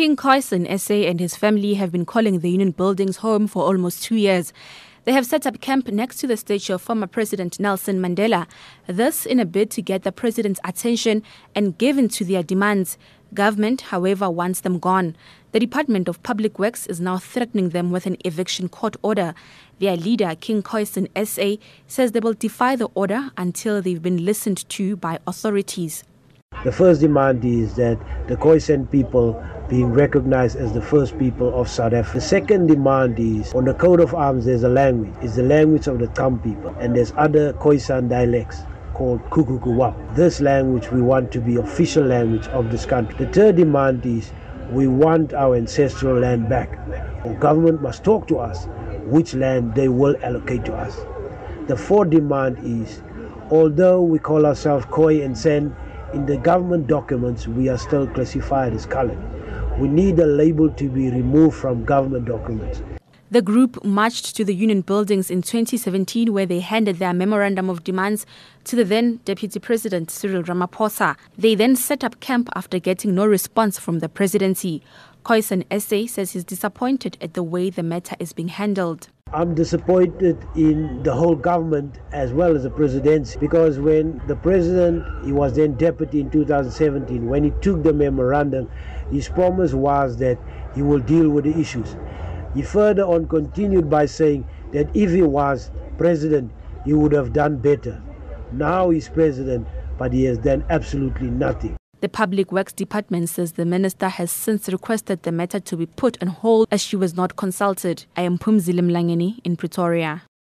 King Khoisan SA and his family have been calling the Union Buildings home for almost two years. They have set up camp next to the statue of former President Nelson Mandela, this in a bid to get the president's attention and give in to their demands. Government, however, wants them gone. The Department of Public Works is now threatening them with an eviction court order. Their leader, King Khoisan SA, says they will defy the order until they've been listened to by authorities. The first demand is that the Khoisan people being recognized as the first people of South Africa. The second demand is on the coat of arms there's a language. It's the language of the Tham people and there's other Khoisan dialects called Khoekhoegowab. This language we want to be official language of this country. The third demand is we want our ancestral land back. The government must talk to us which land they will allocate to us. The fourth demand is although we call ourselves Khoi and San in the government documents, we are still classified as colored. We need a label to be removed from government documents. The group marched to the union buildings in 2017 where they handed their memorandum of demands to the then Deputy President Cyril Ramaphosa. They then set up camp after getting no response from the presidency. Khoisan SA says he's disappointed at the way the matter is being handled. I'm disappointed in the whole government as well as the presidency because when the president, he was then deputy in 2017, when he took the memorandum, his promise was that he will deal with the issues. He further on continued by saying that if he was president, he would have done better. Now he's president, but he has done absolutely nothing. The Public Works Department says the minister has since requested the matter to be put on hold as she was not consulted. I am Pumzile Mlangeni in Pretoria.